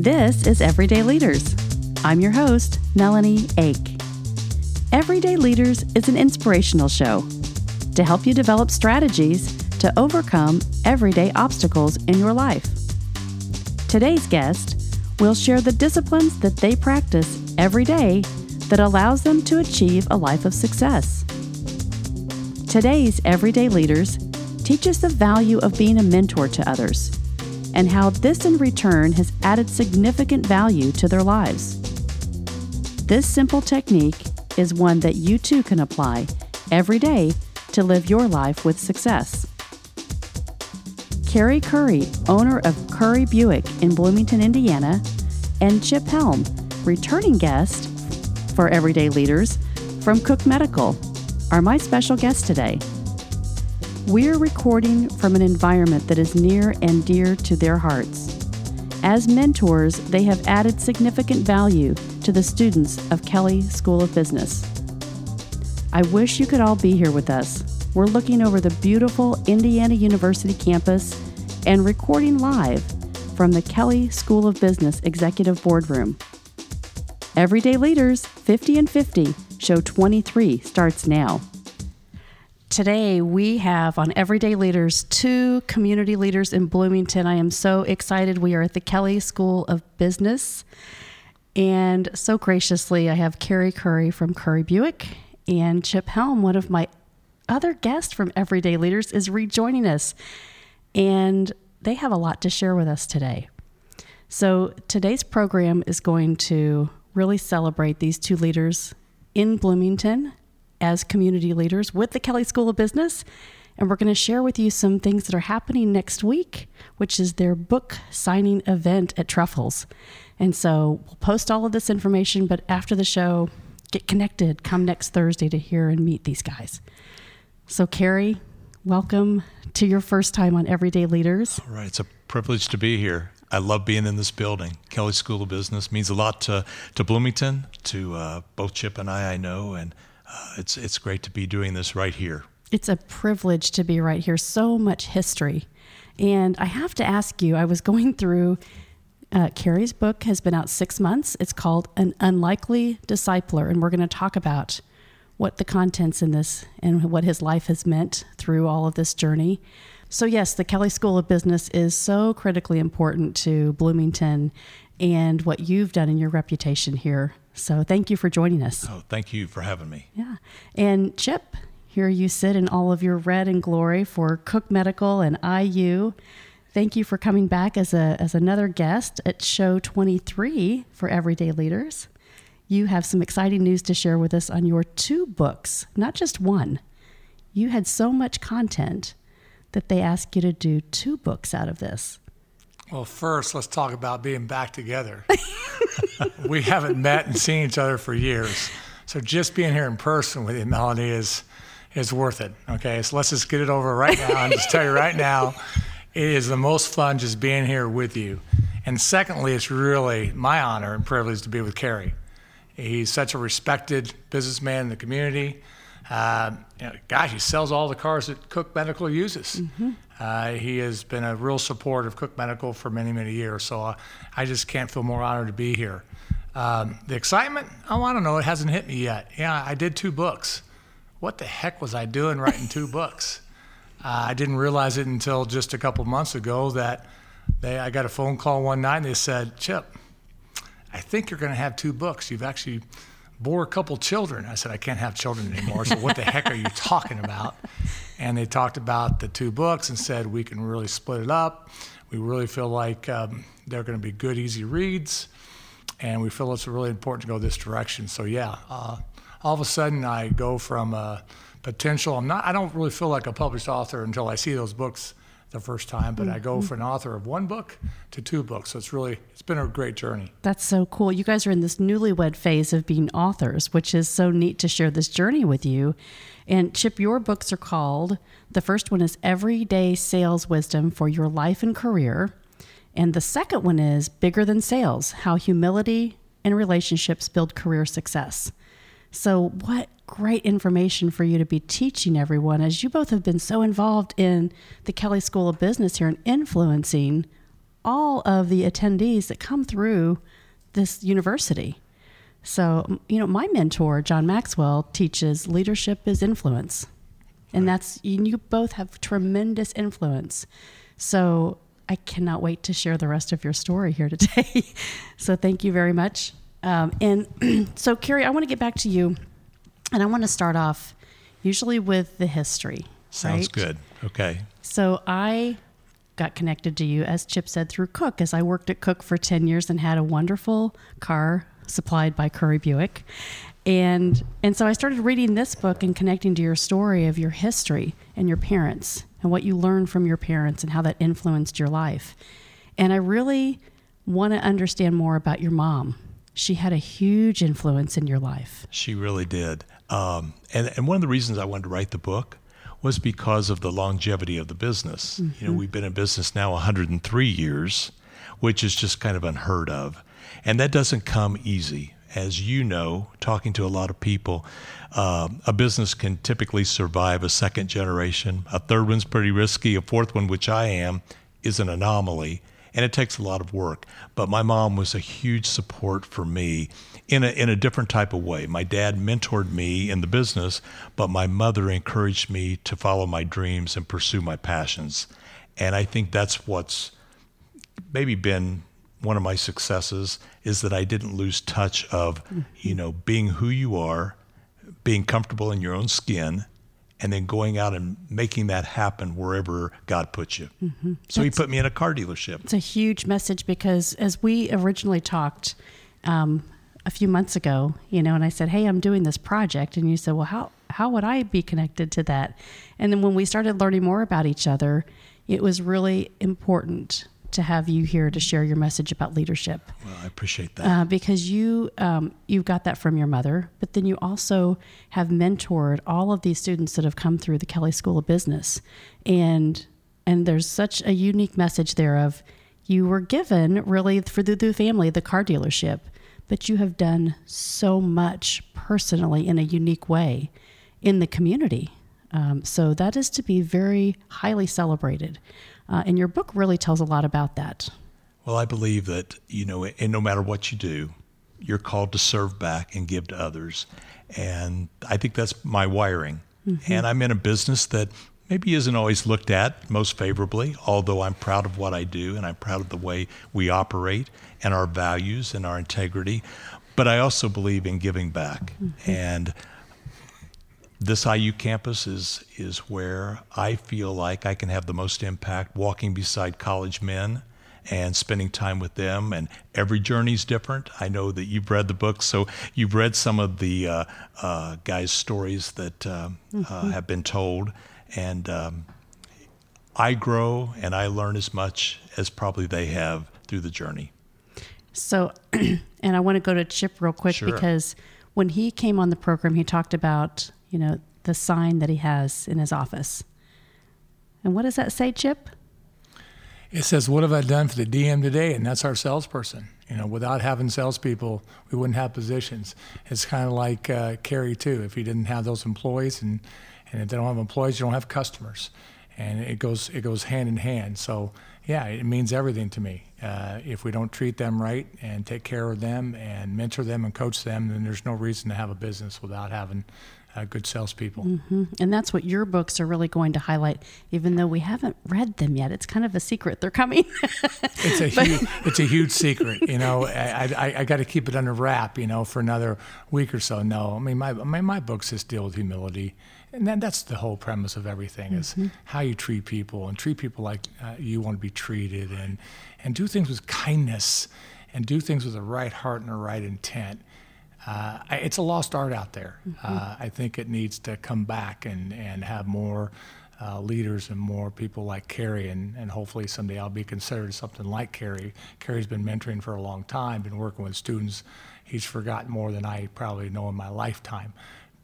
This is Everyday Leaders. I'm your host, Melanie Ake. Everyday Leaders is an inspirational show to help you develop strategies to overcome everyday obstacles in your life. Today's guest will share the disciplines that they practice every day that allows them to achieve a life of success. Today's Everyday Leaders teaches the value of being a mentor to others and how this in return has added significant value to their lives. This simple technique is one that you too can apply every day to live your life with success. Carrie Curry, owner of Curry Buick in Bloomington, Indiana, and Chip Helm, returning guest for Everyday Leaders from Cook Medical, are my special guests today. We're recording from an environment that is near and dear to their hearts. As mentors, they have added significant value to the students of Kelley School of Business. I wish you could all be here with us. We're looking over the beautiful Indiana University campus and recording live from the Kelley School of Business Executive Boardroom. Everyday Leaders 50 and 50, show 23 starts now. Today, we have on Everyday Leaders two community leaders in Bloomington. I am so excited. We are at the Kelley School of Business. And so graciously, I have Carrie Curry from Curry Buick and Chip Helm, one of my other guests from Everyday Leaders, is rejoining us. And they have a lot to share with us today. So, today's program is going to really celebrate these two leaders in Bloomington as community leaders with the Kelley School of Business. And we're going to share with you some things that are happening next week, which is their book signing event at Truffles. And so we'll post all of this information, but after the show, get connected. Come next Thursday to hear and meet these guys. So, Carrie, welcome to your first time on Everyday Leaders. All right. It's a privilege to be here. I love being in this building. Kelley School of Business means a lot to, to Bloomington, to uh, both Chip and I, I know, and uh, it's it's great to be doing this right here. It's a privilege to be right here. So much history, and I have to ask you. I was going through. Uh, Carrie's book has been out six months. It's called An Unlikely Discipler, and we're going to talk about what the contents in this and what his life has meant through all of this journey. So, yes, the Kelley School of Business is so critically important to Bloomington and what you've done in your reputation here. So, thank you for joining us. Oh, thank you for having me. Yeah. And Chip, here you sit in all of your red and glory for Cook Medical and IU. Thank you for coming back as a as another guest at show 23 for Everyday Leaders. You have some exciting news to share with us on your two books, not just one. You had so much content that they asked you to do two books out of this? Well, first, let's talk about being back together. we haven't met and seen each other for years. So just being here in person with you, Melanie, is is worth it. Okay, so let's just get it over right now and just tell you right now, it is the most fun just being here with you. And secondly, it's really my honor and privilege to be with Carrie. He's such a respected businessman in the community. Uh, you know, gosh, he sells all the cars that Cook Medical uses. Mm-hmm. Uh, he has been a real support of Cook Medical for many, many years. So uh, I just can't feel more honored to be here. Um, the excitement, oh, I don't know, it hasn't hit me yet. Yeah, I did two books. What the heck was I doing writing two books? Uh, I didn't realize it until just a couple months ago that they, I got a phone call one night and they said, Chip, I think you're going to have two books. You've actually bore a couple children. I said, I can't have children anymore. So what the heck are you talking about? And they talked about the two books and said we can really split it up. We really feel like um, they're going to be good, easy reads, and we feel it's really important to go this direction. So yeah, uh, all of a sudden I go from a potential. I'm not. I don't really feel like a published author until I see those books the first time, but mm-hmm. I go mm-hmm. from an author of one book to two books. So it's really it's been a great journey. That's so cool. You guys are in this newlywed phase of being authors, which is so neat to share this journey with you. And Chip, your books are called the first one is Everyday Sales Wisdom for Your Life and Career. And the second one is Bigger Than Sales How Humility and Relationships Build Career Success. So, what great information for you to be teaching everyone as you both have been so involved in the Kelley School of Business here and influencing all of the attendees that come through this university. So, you know, my mentor, John Maxwell, teaches leadership is influence. And that's, you both have tremendous influence. So, I cannot wait to share the rest of your story here today. so, thank you very much. Um, and so, Carrie, I want to get back to you. And I want to start off usually with the history. Sounds right? good. Okay. So, I got connected to you, as Chip said, through Cook, as I worked at Cook for 10 years and had a wonderful car supplied by Curry Buick. And and so I started reading this book and connecting to your story of your history and your parents and what you learned from your parents and how that influenced your life. And I really want to understand more about your mom. She had a huge influence in your life. She really did. Um, and, and one of the reasons I wanted to write the book was because of the longevity of the business. Mm-hmm. You know, we've been in business now 103 years, which is just kind of unheard of. And that doesn't come easy. As you know, talking to a lot of people, uh, a business can typically survive a second generation. A third one's pretty risky. A fourth one, which I am, is an anomaly. And it takes a lot of work. But my mom was a huge support for me in a, in a different type of way. My dad mentored me in the business, but my mother encouraged me to follow my dreams and pursue my passions. And I think that's what's maybe been one of my successes is that I didn't lose touch of, you know, being who you are, being comfortable in your own skin, and then going out and making that happen wherever God puts you. Mm-hmm. So That's, he put me in a car dealership. It's a huge message because as we originally talked um, a few months ago, you know, and I said, "Hey, I'm doing this project," and you said, "Well, how how would I be connected to that?" And then when we started learning more about each other, it was really important to have you here to share your message about leadership. Well, I appreciate that uh, because you um, you got that from your mother, but then you also have mentored all of these students that have come through the Kelley School of Business, and and there's such a unique message there of you were given really for the, the family the car dealership, but you have done so much personally in a unique way in the community. Um, so that is to be very highly celebrated. Uh, and your book really tells a lot about that. Well, I believe that, you know, and no matter what you do, you're called to serve back and give to others. And I think that's my wiring. Mm-hmm. And I'm in a business that maybe isn't always looked at most favorably, although I'm proud of what I do and I'm proud of the way we operate and our values and our integrity. But I also believe in giving back. Mm-hmm. And this IU campus is is where I feel like I can have the most impact walking beside college men and spending time with them and every journey is different i know that you've read the book so you've read some of the uh, uh, guys stories that uh, mm-hmm. have been told and um, i grow and i learn as much as probably they have through the journey so and i want to go to chip real quick sure. because when he came on the program he talked about you know, the sign that he has in his office. And what does that say, Chip? It says, What have I done for the DM today? And that's our salesperson. You know, without having salespeople, we wouldn't have positions. It's kind of like uh, Carrie, too. If you didn't have those employees and, and if they don't have employees, you don't have customers. And it goes, it goes hand in hand. So, yeah, it means everything to me. Uh, if we don't treat them right and take care of them and mentor them and coach them, then there's no reason to have a business without having uh, good salespeople. Mm-hmm. And that's what your books are really going to highlight, even though we haven't read them yet. It's kind of a secret. They're coming. it's a huge, it's a huge secret. You know, I, I, I got to keep it under wrap. You know, for another week or so. No, I mean my my, my books just deal with humility, and that, that's the whole premise of everything is mm-hmm. how you treat people and treat people like uh, you want to be treated, and and do things with kindness, and do things with the right heart and the right intent uh, it's a lost art out there. Mm-hmm. Uh, I think it needs to come back and, and have more uh, leaders and more people like Carrie, and, and hopefully someday I'll be considered something like Carrie. Carrie's been mentoring for a long time, been working with students. He's forgotten more than I probably know in my lifetime.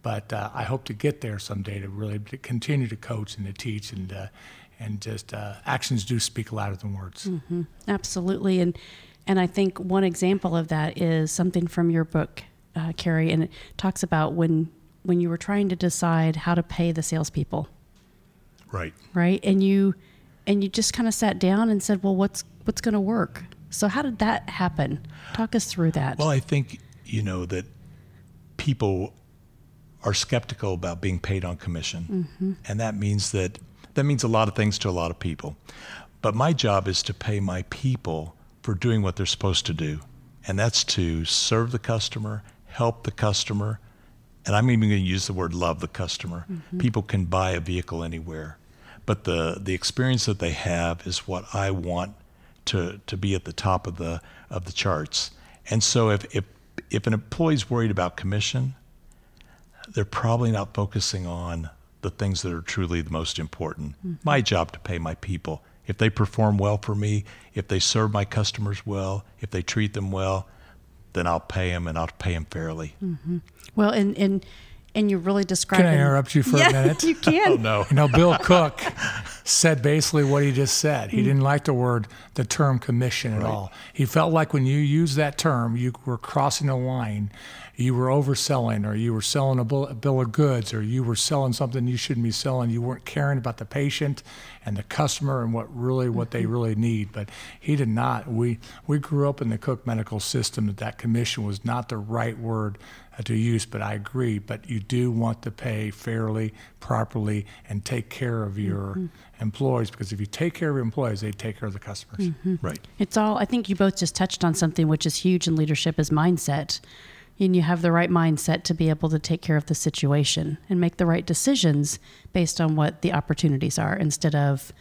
But uh, I hope to get there someday to really to continue to coach and to teach and uh, and just uh, actions do speak louder than words. Mm-hmm. Absolutely, and and I think one example of that is something from your book, uh, Carrie, and it talks about when when you were trying to decide how to pay the salespeople. Right. Right, and you and you just kind of sat down and said, "Well, what's what's going to work. So how did that happen? Talk us through that. Well, I think you know that people are skeptical about being paid on commission, mm-hmm. and that means that that means a lot of things to a lot of people. But my job is to pay my people for doing what they're supposed to do, and that's to serve the customer, help the customer, and I'm even going to use the word love the customer. Mm-hmm. People can buy a vehicle anywhere, but the the experience that they have is what I want to to be at the top of the of the charts. And so if if if an employee's worried about commission, they're probably not focusing on the things that are truly the most important. Mm-hmm. My job to pay my people. If they perform well for me, if they serve my customers well, if they treat them well, then I'll pay him and I'll pay him fairly. Mm-hmm. Well, and and and you really described. Can I interrupt you for yeah, a minute? You can. oh no. You know, Bill Cook said basically what he just said. He mm. didn't like the word, the term commission at right. all. He felt like when you use that term, you were crossing a line you were overselling or you were selling a bill of goods or you were selling something you shouldn't be selling you weren't caring about the patient and the customer and what really what they mm-hmm. really need but he did not we we grew up in the cook medical system that that commission was not the right word uh, to use but i agree but you do want to pay fairly properly and take care of your mm-hmm. employees because if you take care of your employees they take care of the customers mm-hmm. right it's all i think you both just touched on something which is huge in leadership is mindset and you have the right mindset to be able to take care of the situation and make the right decisions based on what the opportunities are instead of,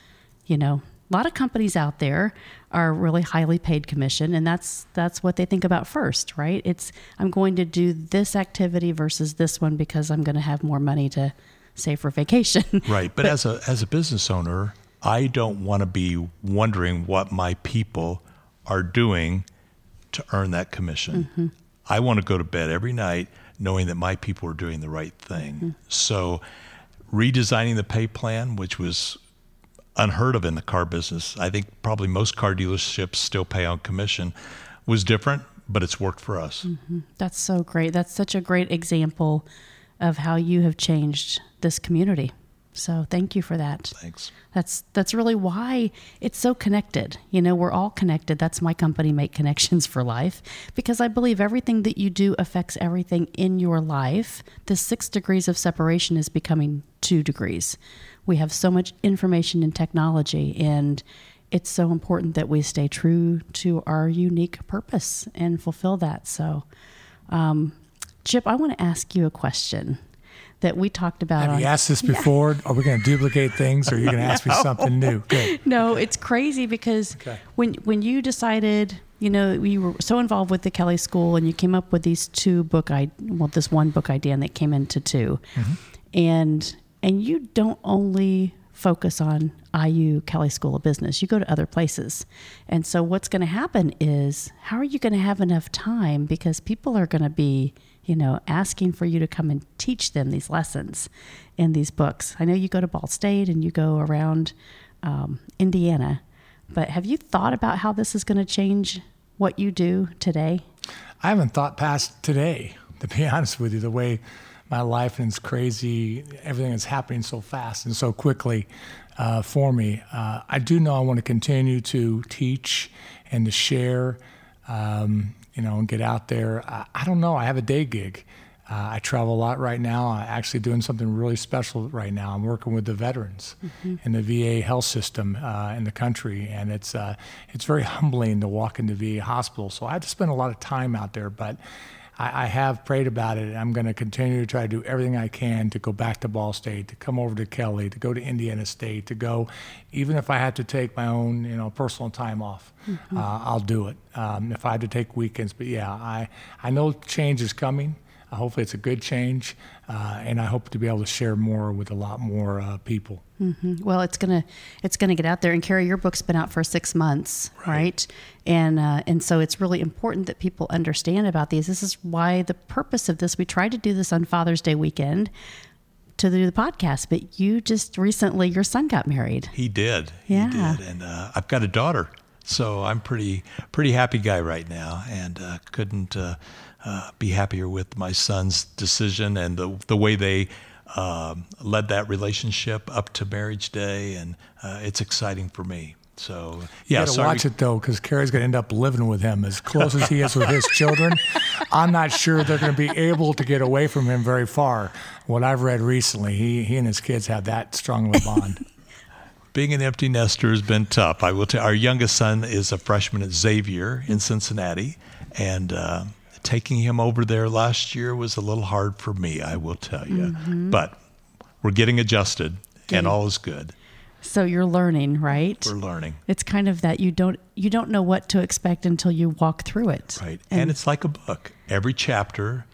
you know, a lot of companies out there are really highly paid commission and that's that's what they think about first, right? It's I'm going to do this activity versus this one because I'm going to have more money to save for vacation. Right. But, but as a as a business owner, I don't want to be wondering what my people are doing to earn that commission. Mm-hmm. I want to go to bed every night knowing that my people are doing the right thing. Mm-hmm. So, redesigning the pay plan, which was unheard of in the car business, I think probably most car dealerships still pay on commission, was different, but it's worked for us. Mm-hmm. That's so great. That's such a great example of how you have changed this community. So thank you for that. Thanks. That's that's really why it's so connected. You know, we're all connected. That's my company make connections for life because I believe everything that you do affects everything in your life. The 6 degrees of separation is becoming 2 degrees. We have so much information and technology and it's so important that we stay true to our unique purpose and fulfill that. So um, Chip, I want to ask you a question that we talked about. Have on, you asked this before? Yeah. Are we going to duplicate things, or are you going to ask no. me something new? Good. No, it's crazy because okay. when when you decided, you know, you were so involved with the Kelley School, and you came up with these two book I well, this one book idea, and that came into 2 mm-hmm. and and you don't only focus on IU Kelley School of Business. You go to other places. And so what's going to happen is how are you going to have enough time because people are going to be you know, asking for you to come and teach them these lessons in these books. I know you go to Ball State and you go around um, Indiana, but have you thought about how this is going to change what you do today? I haven't thought past today, to be honest with you, the way my life is crazy, everything is happening so fast and so quickly uh, for me. Uh, I do know I want to continue to teach and to share um, you know, and get out there. I, I don't know. I have a day gig. Uh, I travel a lot right now. I'm actually doing something really special right now. I'm working with the veterans mm-hmm. in the VA health system uh, in the country, and it's uh, it's very humbling to walk into VA hospital. So I have to spend a lot of time out there, but I, I have prayed about it, and I'm going to continue to try to do everything I can to go back to Ball State, to come over to Kelley, to go to Indiana State, to go, even if I have to take my own, you know, personal time off, mm-hmm. uh, I'll do it. Um, if I have to take weekends, but yeah, I I know change is coming. Hopefully, it's a good change, uh, and I hope to be able to share more with a lot more uh, people. Mm-hmm. Well, it's gonna it's gonna get out there. And Carrie, your book's been out for six months, right? right? And uh, and so it's really important that people understand about these. This is why the purpose of this. We tried to do this on Father's Day weekend to do the podcast, but you just recently your son got married. He did. Yeah. He did, and uh, I've got a daughter, so I'm pretty pretty happy guy right now, and uh, couldn't uh, uh, be happier with my son's decision and the the way they um, led that relationship up to marriage day, and uh, it's exciting for me. So You yeah, gotta sorry. watch it though, because Carrie's going to end up living with him as close as he is with his children. I'm not sure they're going to be able to get away from him very far. What I've read recently, he he and his kids have that strong of a bond. Being an empty nester has been tough. I will tell. Our youngest son is a freshman at Xavier in Cincinnati, and uh, taking him over there last year was a little hard for me. I will tell you, mm-hmm. but we're getting adjusted, and all is good. So you're learning, right? We're learning, It's kind of that you don't you don't know what to expect until you walk through it. right? And, it's like a book. Every chapter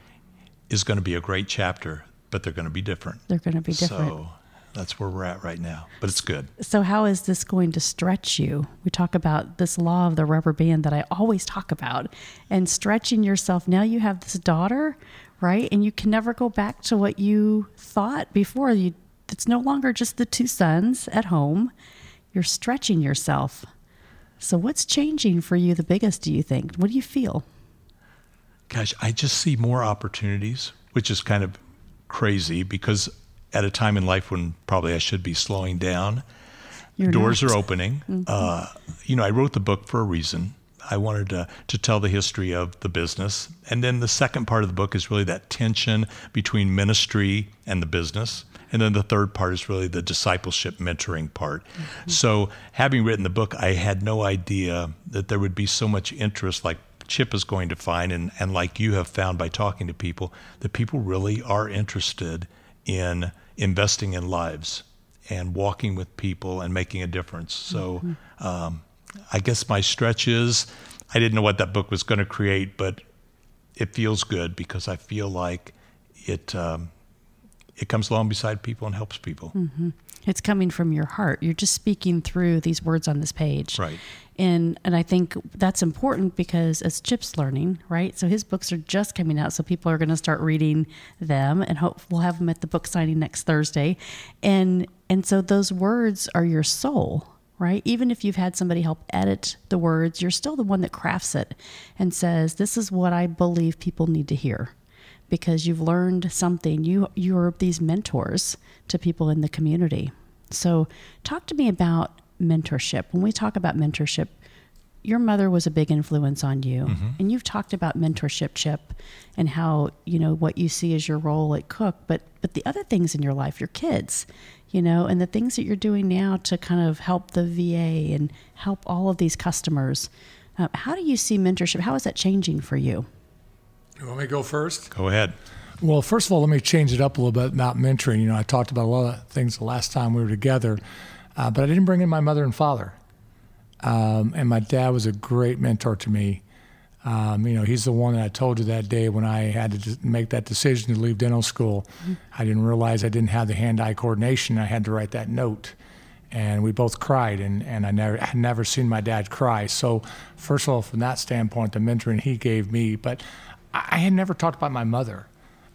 is going to be a great chapter, but they're going to be different. they're going to be different. So that's where we're at right now. But it's good. So, how is this going to stretch you? We talk about this law of the rubber band that I always talk about and stretching yourself. Now you have this daughter, right? And you can never go back to what you thought before. You, it's no longer just the two sons at home. You're stretching yourself. So, what's changing for you the biggest, do you think? What do you feel? Gosh, I just see more opportunities, which is kind of crazy because at a time in life when probably I should be slowing down, You're doors not. Mm-hmm. are opening. Uh, you know, I wrote the book for a reason. I wanted to, to tell the history of the business. And then the second part of the book is really that tension between ministry and the business. And then the third part is really the discipleship mentoring part. So, having written the book, I had no idea that there would be so much interest like Chip is going to find, and, and like you have found by talking to people, that people really are interested in investing in lives and walking with people and making a difference. So um, I guess my stretch is I didn't know what that book was going to create, but it feels good because I feel like it um, it comes along beside people and helps people. Mm-hmm. It's coming from your heart. You're just speaking through these words on this page. Right. And and I think that's important because as Chip's learning, right? So his books are just coming out, so people are going to start reading them, and hope we'll have them at the book signing next Thursday. And and so those words are your soul, right? Even if you've had somebody help edit the words, you're still the one that crafts it and says, "This is what I believe people need to hear." Because you've learned something. You you're these mentors to people in the community. So talk to me about mentorship. When we talk about mentorship, your mother was a big influence on you. And you've talked about mentorship, Chip, and how, you know, what you see as your role at Cook, but but the other things in your life, your kids, you know, and the things that you're doing now to kind of help the VA and help all of these customers. Uh, how do you see mentorship? How is that changing for you? You want me to go first? Go ahead. Well, first of all, let me change it up a little bit about mentoring. You know, I talked about a lot of things the last time we were together, uh, but I didn't bring in my mother and father. Um, and my dad was a great mentor to me. Um, you know, he's the one that I told you that day when I had to make that decision to leave dental school. I didn't realize I didn't have the hand-eye coordination. I had to write that note, and we both cried. And, and I never had never seen my dad cry. So, first of all, from that standpoint, the mentoring he gave me. But I, had never talked about my mother.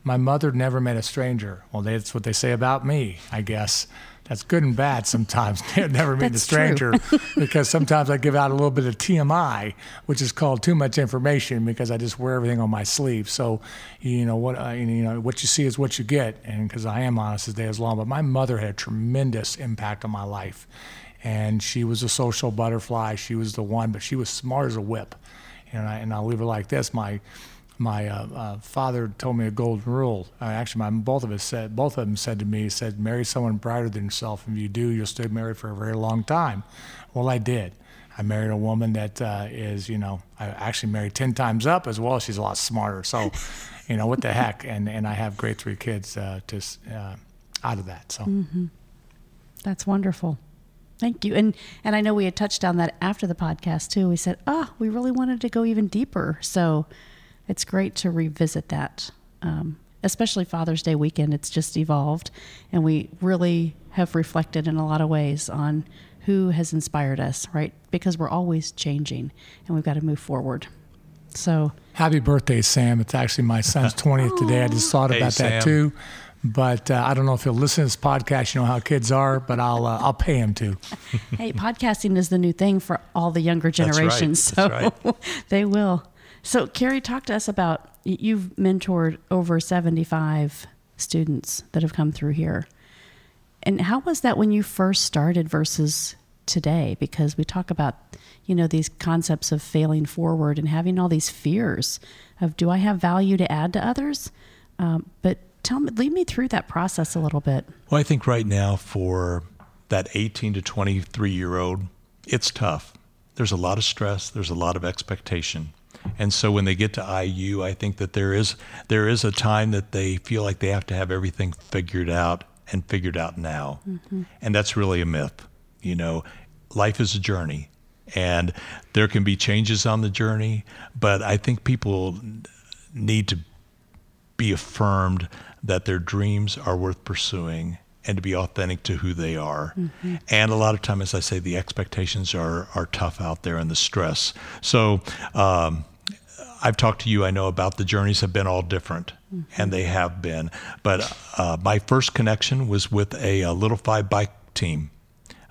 My mother never met a stranger. Well, that's what they say about me, I guess. That's good and bad sometimes. never meet a stranger because sometimes I give out a little bit of TMI, which is called too much information because I just wear everything on my sleeve. So, you know what uh, you know what you see is what you get, and because I am honest as day is long. But my mother had a tremendous impact on my life, and she was a social butterfly. She was the one, but she was smart as a whip. And I and I'll leave it like this: my my uh, uh, father told me a golden rule. Uh, actually, my both of us said both of them said to me, he said, "Marry someone brighter than yourself. If you do, you'll stay married for a very long time." Well, I did. I married a woman that uh, is, you know, I actually married ten times up as well. She's a lot smarter. So, you know, what the heck? And and I have great three kids uh, to uh, out of that. So. That's wonderful. Thank you. And and I know we had touched on that after the podcast too. We said, "Ah, we really wanted to go even deeper." So it's great to revisit that. Um, especially Father's Day weekend, it's just evolved, and we really have reflected in a lot of ways on who has inspired us, right? Because we're always changing, and we've got to move forward. So Happy birthday, Sam. It's actually my son's 20th today. I just thought Hey, about Sam. that too. But uh, I don't know if he'll listen to this podcast. You know how kids are, but I'll uh, I'll pay him to. hey, podcasting is the new thing for all the younger That's right. generations. That's So they will. So, Carrie, talk to us about you've mentored over 75 students that have come through here. And how was that when you first started versus today because we talk about you know these concepts of failing forward and having all these fears of do I have value to add to others? Um, but tell me, lead me through that process a little bit. Well, I think right now for that 18 to 23 year old, it's tough. There's a lot of stress. There's a lot of expectation. And so when they get to IU, I think that there is there is a time that they feel like they have to have everything figured out and figured out now. Mm-hmm. And that's really a myth. You know, life is a journey and there can be changes on the journey, but I think people need to be affirmed that their dreams are worth pursuing and to be authentic to who they are. Mm-hmm. And a lot of time, as I say, the expectations are are tough out there and the stress. So um, I've talked to you, I know about the journeys have been all different, mm-hmm. and they have been. But uh, my first connection was with a, a little five bike team.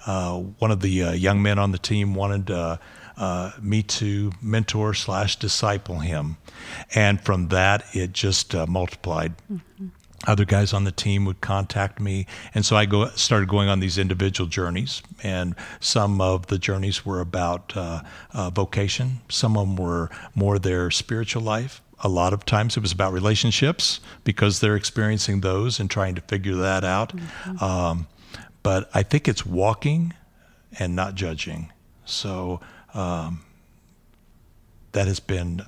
Uh, one of the uh, young men on the team wanted uh, uh, me to mentor slash disciple him, and from that it just uh, multiplied. Mm-hmm other guys on the team would contact me. And so i go started going on these individual journeys and some of the journeys were about uh, uh, vocation. Some of them were more their spiritual life. A lot of times it was about relationships because they're experiencing those and trying to figure that out. Mm-hmm. um, but i think it's walking and not judging. So um, that has been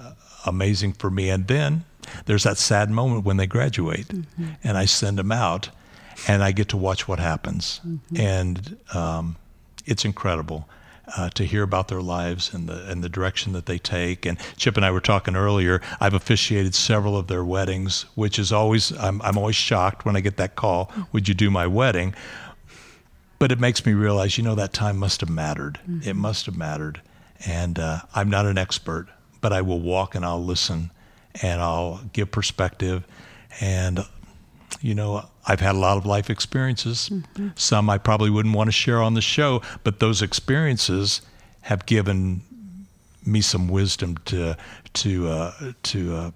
amazing for me. And then there's that sad moment when they graduate, mm-hmm. and I send them out, and I get to watch what happens, mm-hmm. and um, it's incredible. Uh, to hear about their lives and the and the direction that they take. And Chip and I were talking earlier. I've officiated several of their weddings, which is always I'm I'm always shocked when I get that call. Would you do my wedding? But it makes me realize, you know, that time must have mattered. Mm-hmm. It must have mattered. And uh, I'm not an expert, but I will walk and I'll listen and I'll give perspective. And, you know, I've had a lot of life experiences. Mm-hmm. Some I probably wouldn't want to share on the show, but those experiences have given me some wisdom to to uh, to uh,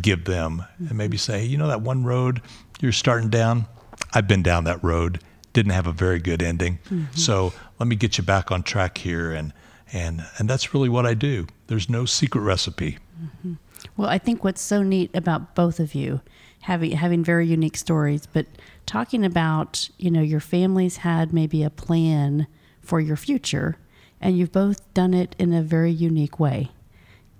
give them, mm-hmm. and maybe say, you know, that one road you're starting down. I've been down that road. Didn't have a very good ending. Mm-hmm. So let me get you back on track here, and and and that's really what I do. There's no secret recipe. Mm-hmm. Well, I think what's so neat about both of you having having very unique stories, but talking about, you know, your families had maybe a plan for your future and you've both done it in a very unique way.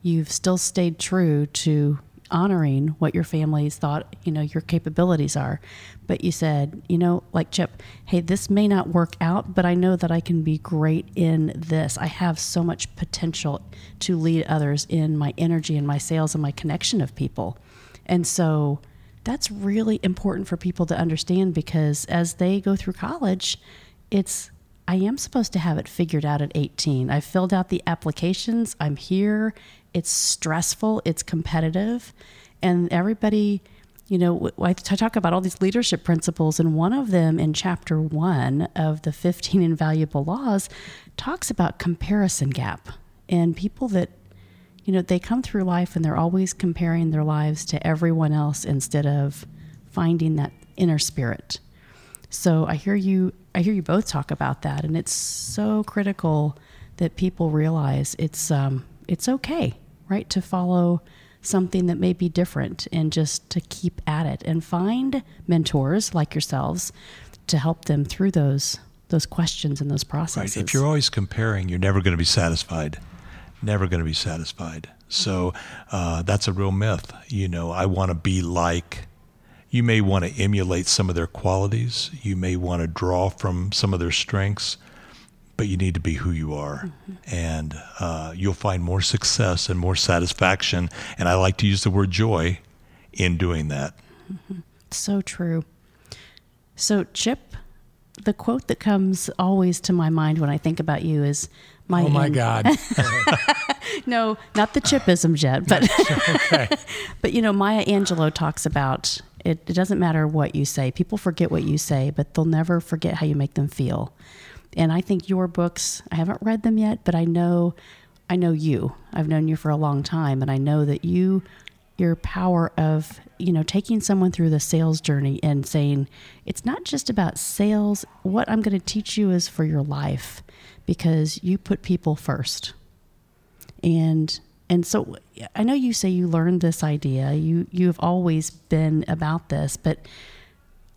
You've still stayed true to honoring what your families thought, you know, your capabilities are. But you said, you know, like Chip, hey, this may not work out, but I know that I can be great in this. I have so much potential to lead others in my energy and my sales and my connection of people. And so that's really important for people to understand because as they go through college, it's I am supposed to have it figured out at 18. I filled out the applications. I'm here it's stressful, it's competitive, and everybody, you know, I talk about all these leadership principles, and one of them in chapter one of the 15 Invaluable Laws talks about comparison gap and people that, you know, they come through life and they're always comparing their lives to everyone else instead of finding that inner spirit. So I hear you I hear you both talk about that and it's so critical that people realize it's um, it's okay, right, to follow something that may be different and just to keep at it and find mentors like yourselves to help them through those those questions and those processes. Right. If you're always comparing, you're never going to be satisfied. Never going to be satisfied. So uh, that's a real myth. You know, I want to be like. You may want to emulate some of their qualities. You may want to draw from some of their strengths but you need to be who you are. Mm-hmm. And uh, you'll find more success and more satisfaction. And I like to use the word joy in doing that. Mm-hmm. So true. So, Chip, the quote that comes always to my mind when I think about you is my. Oh, my end- God. no, not the chipism yet, but, okay. but you know, Maya Angelou talks about it, it doesn't matter what you say. People forget what you say, but they'll never forget how you make them feel. And I think your books, I haven't read them yet, but I know I know you. I've known you for a long time and I know that you your power of you know taking someone through the sales journey and saying it's not just about sales. What i'm going to teach you is for your life because you put people first. And and so i know you say you learned this idea. You you've always been about this but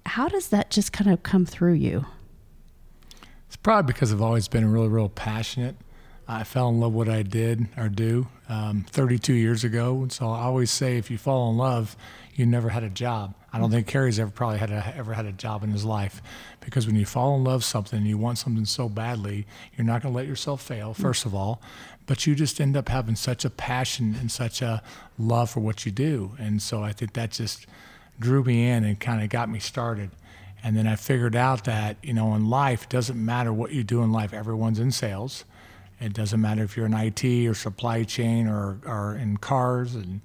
how does that just kind of come through you it's probably because i've always been really real passionate I fell in love with what I did or do um, 32 years ago. So I always say, if you fall in love, you never had a job. I don't think Carrie's ever probably had a, ever had a job in his life, because when you fall in love something and you want something so badly, you're not going to let yourself fail. First of all, but you just end up having such a passion and such a love for what you do, and so I think that just drew me in and kind of got me started. And then I figured out that you know in life it doesn't matter what you do in life. Everyone's in sales it doesn't matter if you're in IT or supply chain or, or in cars and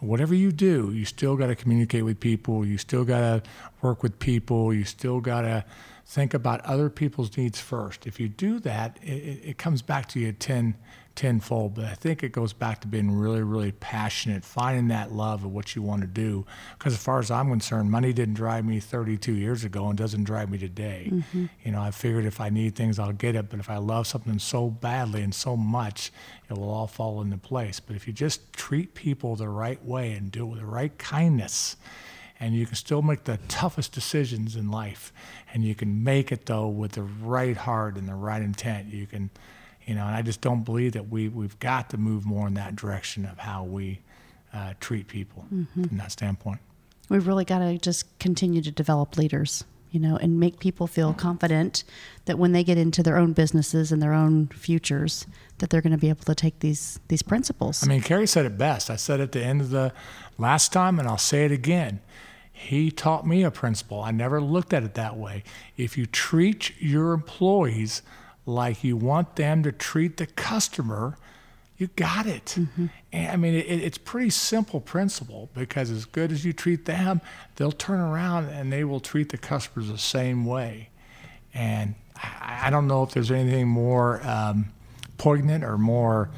whatever you do, you still got to communicate with people. You still got to work with people. You still got to think about other people's needs first. If you do that, it, it comes back to you 10, tenfold. But I think it goes back to being really, really passionate, finding that love of what you want to do. Because as far as I'm concerned, money didn't drive me 32 years ago and doesn't drive me today. Mm-hmm. You know, I figured if I need things, I'll get it. But if I love something so badly and so much, it will all fall into place. But if you just treat people the right way and do it with the right kindness, and you can still make the toughest decisions in life, and you can make it though with the right heart and the right intent. You can you know, and I just don't believe that we we've got to move more in that direction of how we uh, treat people mm-hmm. from that standpoint. We've really got to just continue to develop leaders, you know, and make people feel confident that when they get into their own businesses and their own futures, that they're going to be able to take these these principles. I mean, Carrie said it best. I said at the end of the last time, and I'll say it again. He taught me a principle. I never looked at it that way. If you treat your employees like you want them to treat the customer, you got it. Mm-hmm. And, I mean, it, it's pretty simple principle because as good as you treat them, they'll turn around and they will treat the customers the same way. And I, I don't know if there's anything more um, poignant or more,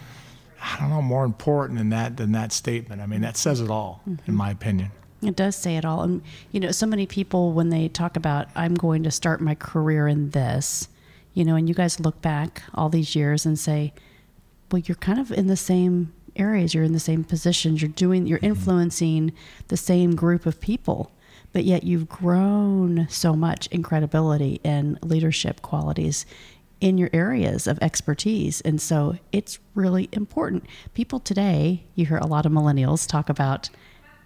I don't know, more important than that than that statement. I mean, that says it all, mm-hmm. in my opinion. It does say it all. And, you know, so many people, when they talk about, I'm going to start my career in this, you know, and you guys look back all these years and say, well, you're kind of in the same areas, you're in the same positions, you're doing, you're mm-hmm. influencing the same group of people, but yet you've grown so much in credibility and leadership qualities in your areas of expertise. And so it's really important. People today, you hear a lot of millennials talk about,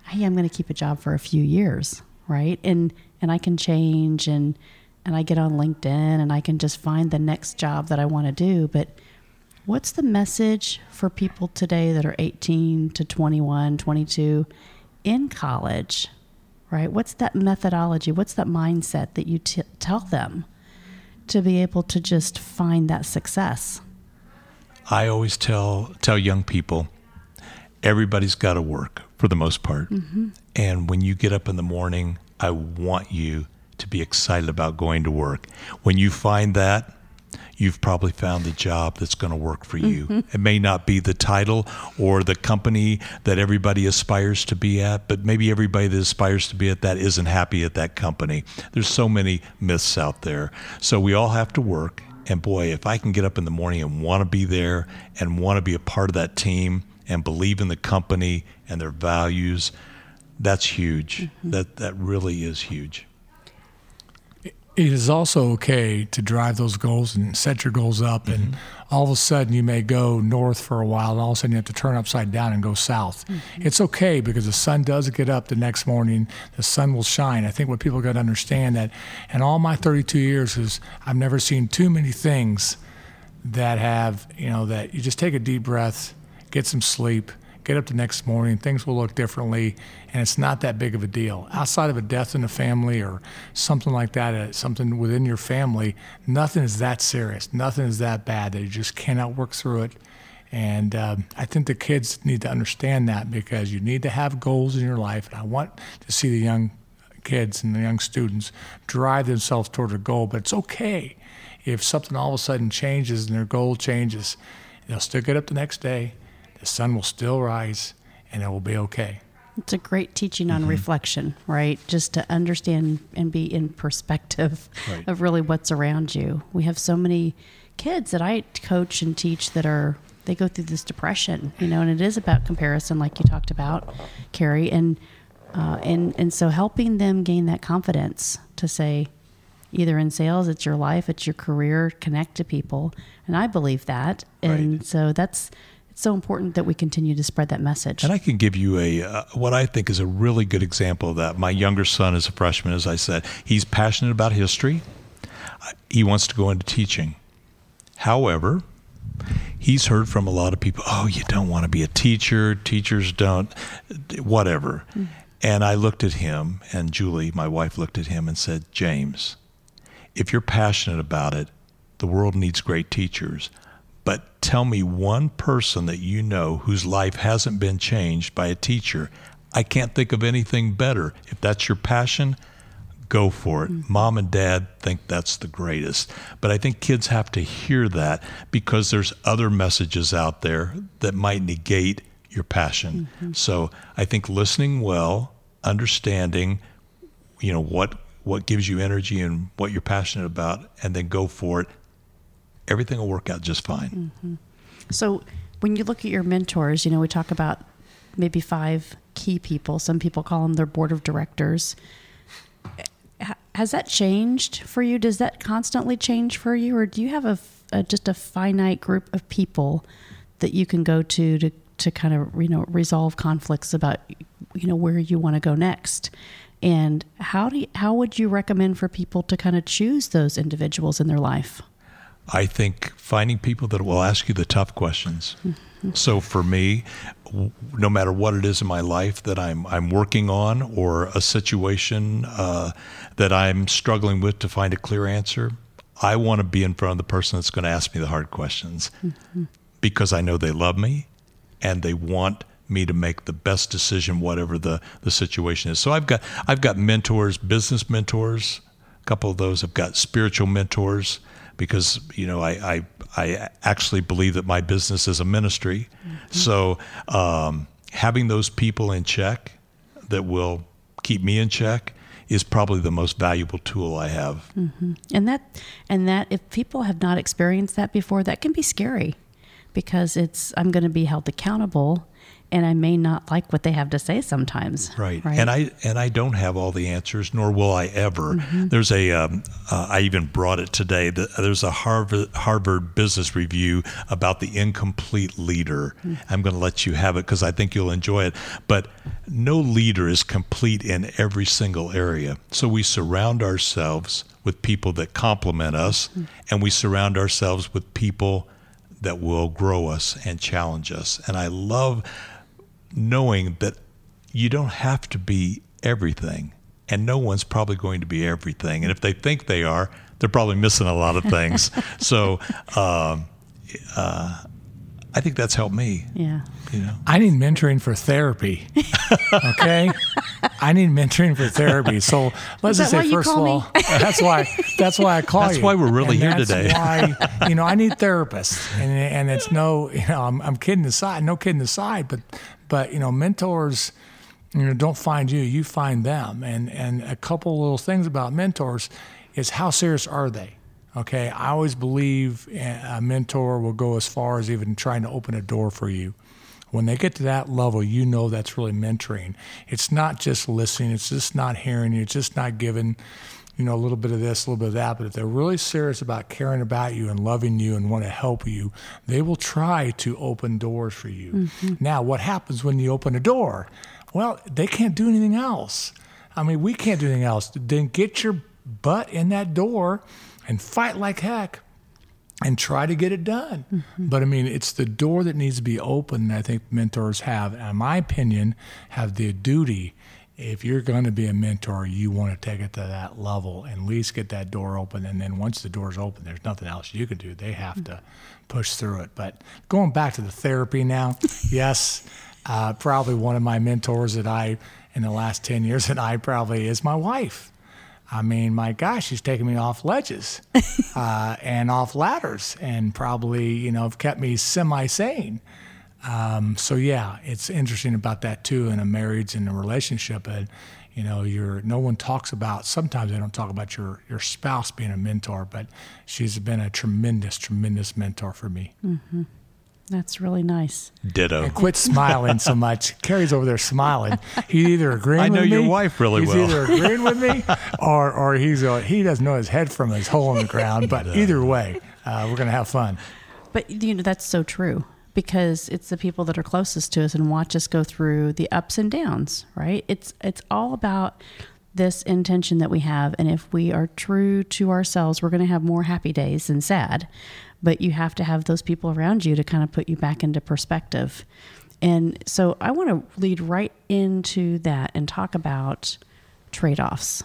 hey, I'm going to keep a job for a few years, right? And and I can change and and I get on LinkedIn and I can just find the next job that I want to do. But what's the message for people today that are 18 to 21, 22 in college, right? What's that methodology? What's that mindset that you t- tell them to be able to just find that success? I always tell tell young people everybody's got to work for the most part. Mm-hmm. And when you get up in the morning, I want you to be excited about going to work. When you find that, you've probably found the job that's going to work for you. Mm-hmm. It may not be the title or the company that everybody aspires to be at, but maybe everybody that aspires to be at that isn't happy at that company. There's so many myths out there. So we all have to work. And boy, if I can get up in the morning and want to be there and want to be a part of that team and believe in the company and their values, that's huge. Mm-hmm. That that really is huge it is also okay to drive those goals and set your goals up mm-hmm. and all of a sudden you may go north for a while and all of a sudden you have to turn upside down and go south mm-hmm. it's okay because the sun does get up the next morning the sun will shine i think what people got to understand that in all my 32 years is i've never seen too many things that have you know that you just take a deep breath get some sleep get up the next morning, things will look differently, and it's not that big of a deal. Outside of a death in the family or something like that, uh, something within your family, nothing is that serious. Nothing is that bad that you just cannot work through it. And um, I think the kids need to understand that because you need to have goals in your life. And I want to see the young kids and the young students drive themselves toward a goal, but it's okay if something all of a sudden changes and their goal changes. They'll still get up the next day the sun will still rise and it will be okay. It's a great teaching on reflection, right? Just to understand and be in perspective Right. of really what's around you. We have so many kids that I coach and teach that are they go through this depression, you know, and it is about comparison, like you talked about, Carrie, and uh, and and so helping them gain that confidence to say, either in sales, it's your life, it's your career, connect to people, and I believe that, and Right. so that's so important that we continue to spread that message. And I can give you a uh, what I think is a really good example of that. My younger son is a freshman, as I said. He's passionate about history. Uh, He wants to go into teaching. However, he's heard from a lot of people, "Oh, you don't want to be a teacher. Teachers don't whatever." And I looked at him, and Julie, my wife, looked at him and said, "James, if you're passionate about it, the world needs great teachers. But tell me one person that you know whose life hasn't been changed by a teacher. I can't think of anything better. If that's your passion, go for it. Mm-hmm. Mom and dad think that's the greatest. But I think kids have to hear that because there's other messages out there that might negate your passion. Mm-hmm. So I think listening well, understanding, you know, what what gives you energy and what you're passionate about and then go for it. Everything will work out just fine. Mm-hmm. So when you look at your mentors, you know, we talk about maybe five key people. Some people call them their board of directors. Has that changed for you? Does that constantly change for you, or do you have a, a- just a finite group of people that you can go to to to kind of you know resolve conflicts about you know where you want to go next? And how do you, how would you recommend for people to kind of choose those individuals in their life? I think finding people that will ask you the tough questions. So for me, w- no matter what it is in my life that I'm I'm working on or a situation uh, that I'm struggling with to find a clear answer, I want to be in front of the person that's going to ask me the hard questions because I know they love me and they want me to make the best decision whatever the, the situation is. So I've got I've got mentors, business mentors, a couple of those. I've got spiritual mentors because you know I I, I actually believe that my business is a ministry. So um, having those people in check that will keep me in check is probably the most valuable tool I have. And that and that if people have not experienced that before, that can be scary because it's I'm going to be held accountable and I may not like what they have to say sometimes. Right. And I and I don't have all the answers, nor will I ever. There's a um, uh, I even brought it today. The, there's a Harvard Harvard Business Review about the incomplete leader. I'm going to let you have it because I think you'll enjoy it. But no leader is complete in every single area. So we surround ourselves with people that complement us, and we surround ourselves with people that will grow us and challenge us. And I love knowing that you don't have to be everything, and no one's probably going to be everything. And if they think they are, they're probably missing a lot of things. so um, uh, I think that's helped me. yeah. You know, I need mentoring for therapy. Okay, I need mentoring for therapy. So let's Is just that why say you first of call me? all, that's why that's why I call That's you. why we're really And here that's today. Why you know I need therapists, and and it's no you know I'm, I'm kidding aside, no kidding aside, but but you know mentors you know don't find you, you find them, and and a couple little things about mentors is how serious are they. Okay, I always believe a mentor will go as far as even trying to open a door for you. When they get to that level, you know that's really mentoring. It's not just listening, it's just not hearing it's just not giving, you know, a little bit of this, a little bit of that. But if they're really serious about caring about you and loving you and want to help you, they will try to open doors for you. Mm-hmm. Now, what happens when you open a door? Well, they can't do anything else. I mean, we can't do anything else. Then get your butt in that door and fight like heck and try to get it done. Mm-hmm. But I mean, it's the door that needs to be open. I think mentors have, in my opinion, have the duty. If you're going to be a mentor, you want to take it to that level and at least get that door open. And then once the door's open, there's nothing else you can do. They have to push through it. But going back to the therapy now, yes, uh, probably one of my mentors that I, in the last 10 years, that I probably is my wife. I mean, my gosh, she's taken me off ledges uh, and off ladders, and probably you know have kept me semi-sane. Um, so yeah, it's interesting about that too in a marriage and a relationship. And you know, you're no one talks about. Sometimes they don't talk about your your spouse being a mentor, but she's been a tremendous, tremendous mentor for me. Mm-hmm. That's really nice. Ditto. And quit smiling so much. Carrie's over there smiling. He's either agreeing. I know with your me, wife really he's well. He's either agreeing with me, or or he's uh, he doesn't know his head from his hole in the ground. But either way, uh, we're gonna have fun. But you know that's so true because it's the people that are closest to us and watch us go through the ups and downs, right? It's it's all about this intention that we have and if we are true to ourselves, we're going to have more happy days than sad. But you have to have those people around you to kind of put you back into perspective. And so I want to lead right into that and talk about trade-offs.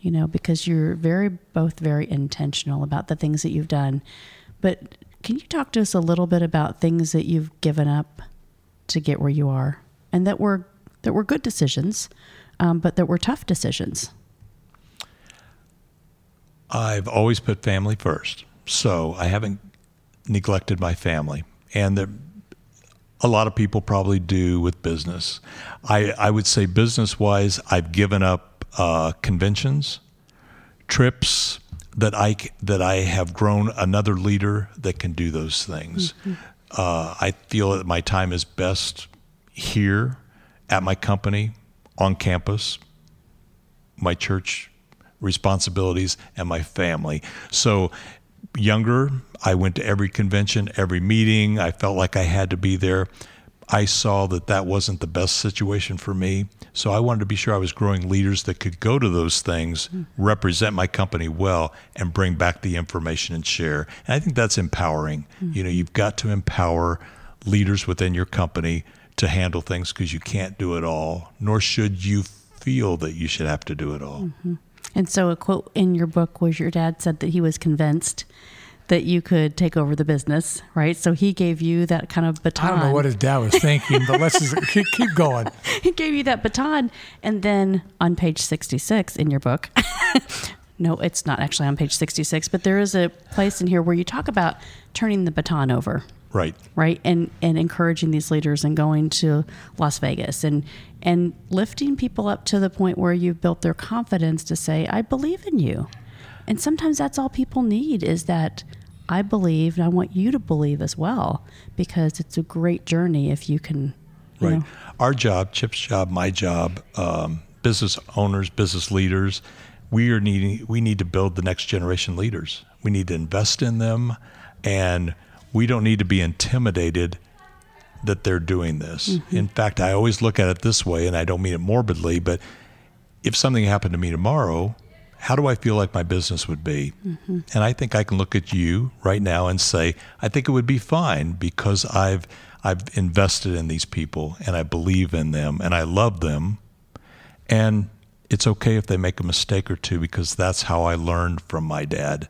You know, because you're very both very intentional about the things that you've done. But can you talk to us a little bit about things that you've given up to get where you are, and that were that were good decisions, um, but that were tough decisions? I've always put family first, so I haven't neglected my family, and a lot of people probably do with business. I I would say business wise, I've given up uh, conventions, trips that I that I have grown another leader that can do those things. Uh, I feel that my time is best here at my company on campus, my church responsibilities, and my family. So, younger, I went to every convention, every meeting. I felt like I had to be there. I saw that that wasn't the best situation for me. So I wanted to be sure I was growing leaders that could go to those things, mm-hmm. represent my company well, and bring back the information and share. And I think that's empowering. You know, mm-hmm. you've got to empower leaders within your company to handle things because you can't do it all, nor should you feel that you should have to do it all. Mm-hmm. And so, a quote in your book was your dad said that he was convinced that you could take over the business, right? So he gave you that kind of baton. I don't know what his dad was thinking, but let's just keep, keep going. he gave you that baton. And then on page 66 in your book, no, it's not actually on page 66, but there is a place in here where you talk about turning the baton over, Right. right? And and encouraging these leaders and going to Las Vegas and and lifting people up to the point where you've built their confidence to say, I believe in you. And sometimes that's all people need is that I believe and I want you to believe as well because it's a great journey if you can you Right. know, Our job, Chip's job, my job, um, business owners, business leaders, we are needing. We need to build the next generation leaders. We need to invest in them, and we don't need to be intimidated that they're doing this. In fact, I always look at it this way, and I don't mean it morbidly, but if something happened to me tomorrow, how do I feel like my business would be? And I think I can look at you right now and say, I think it would be fine because I've I've invested in these people and I believe in them and I love them. And it's okay if they make a mistake or two because that's how I learned from my dad.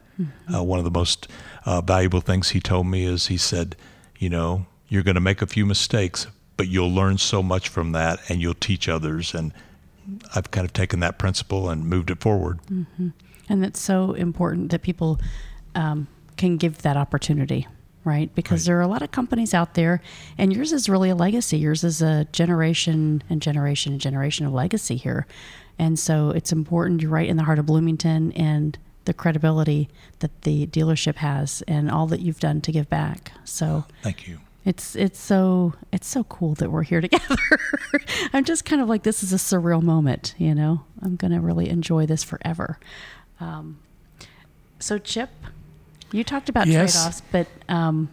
Uh, one of the most uh, valuable things he told me is he said, you know, you're going to make a few mistakes, but you'll learn so much from that and you'll teach others. And I've kind of taken that principle and moved it forward. And it's so important that people um, can give that opportunity, right? Because Right. there are a lot of companies out there, and yours is really a legacy. Yours is a generation and generation and generation of legacy here. And so it's important, you're right in the heart of Bloomington and the credibility that the dealership has and all that you've done to give back. So Thank you. It's it's so it's so cool that we're here together. I'm just kind of like this is a surreal moment, you know. I'm gonna really enjoy this forever. Um, so Chip, you talked about Yes. trade-offs, but um,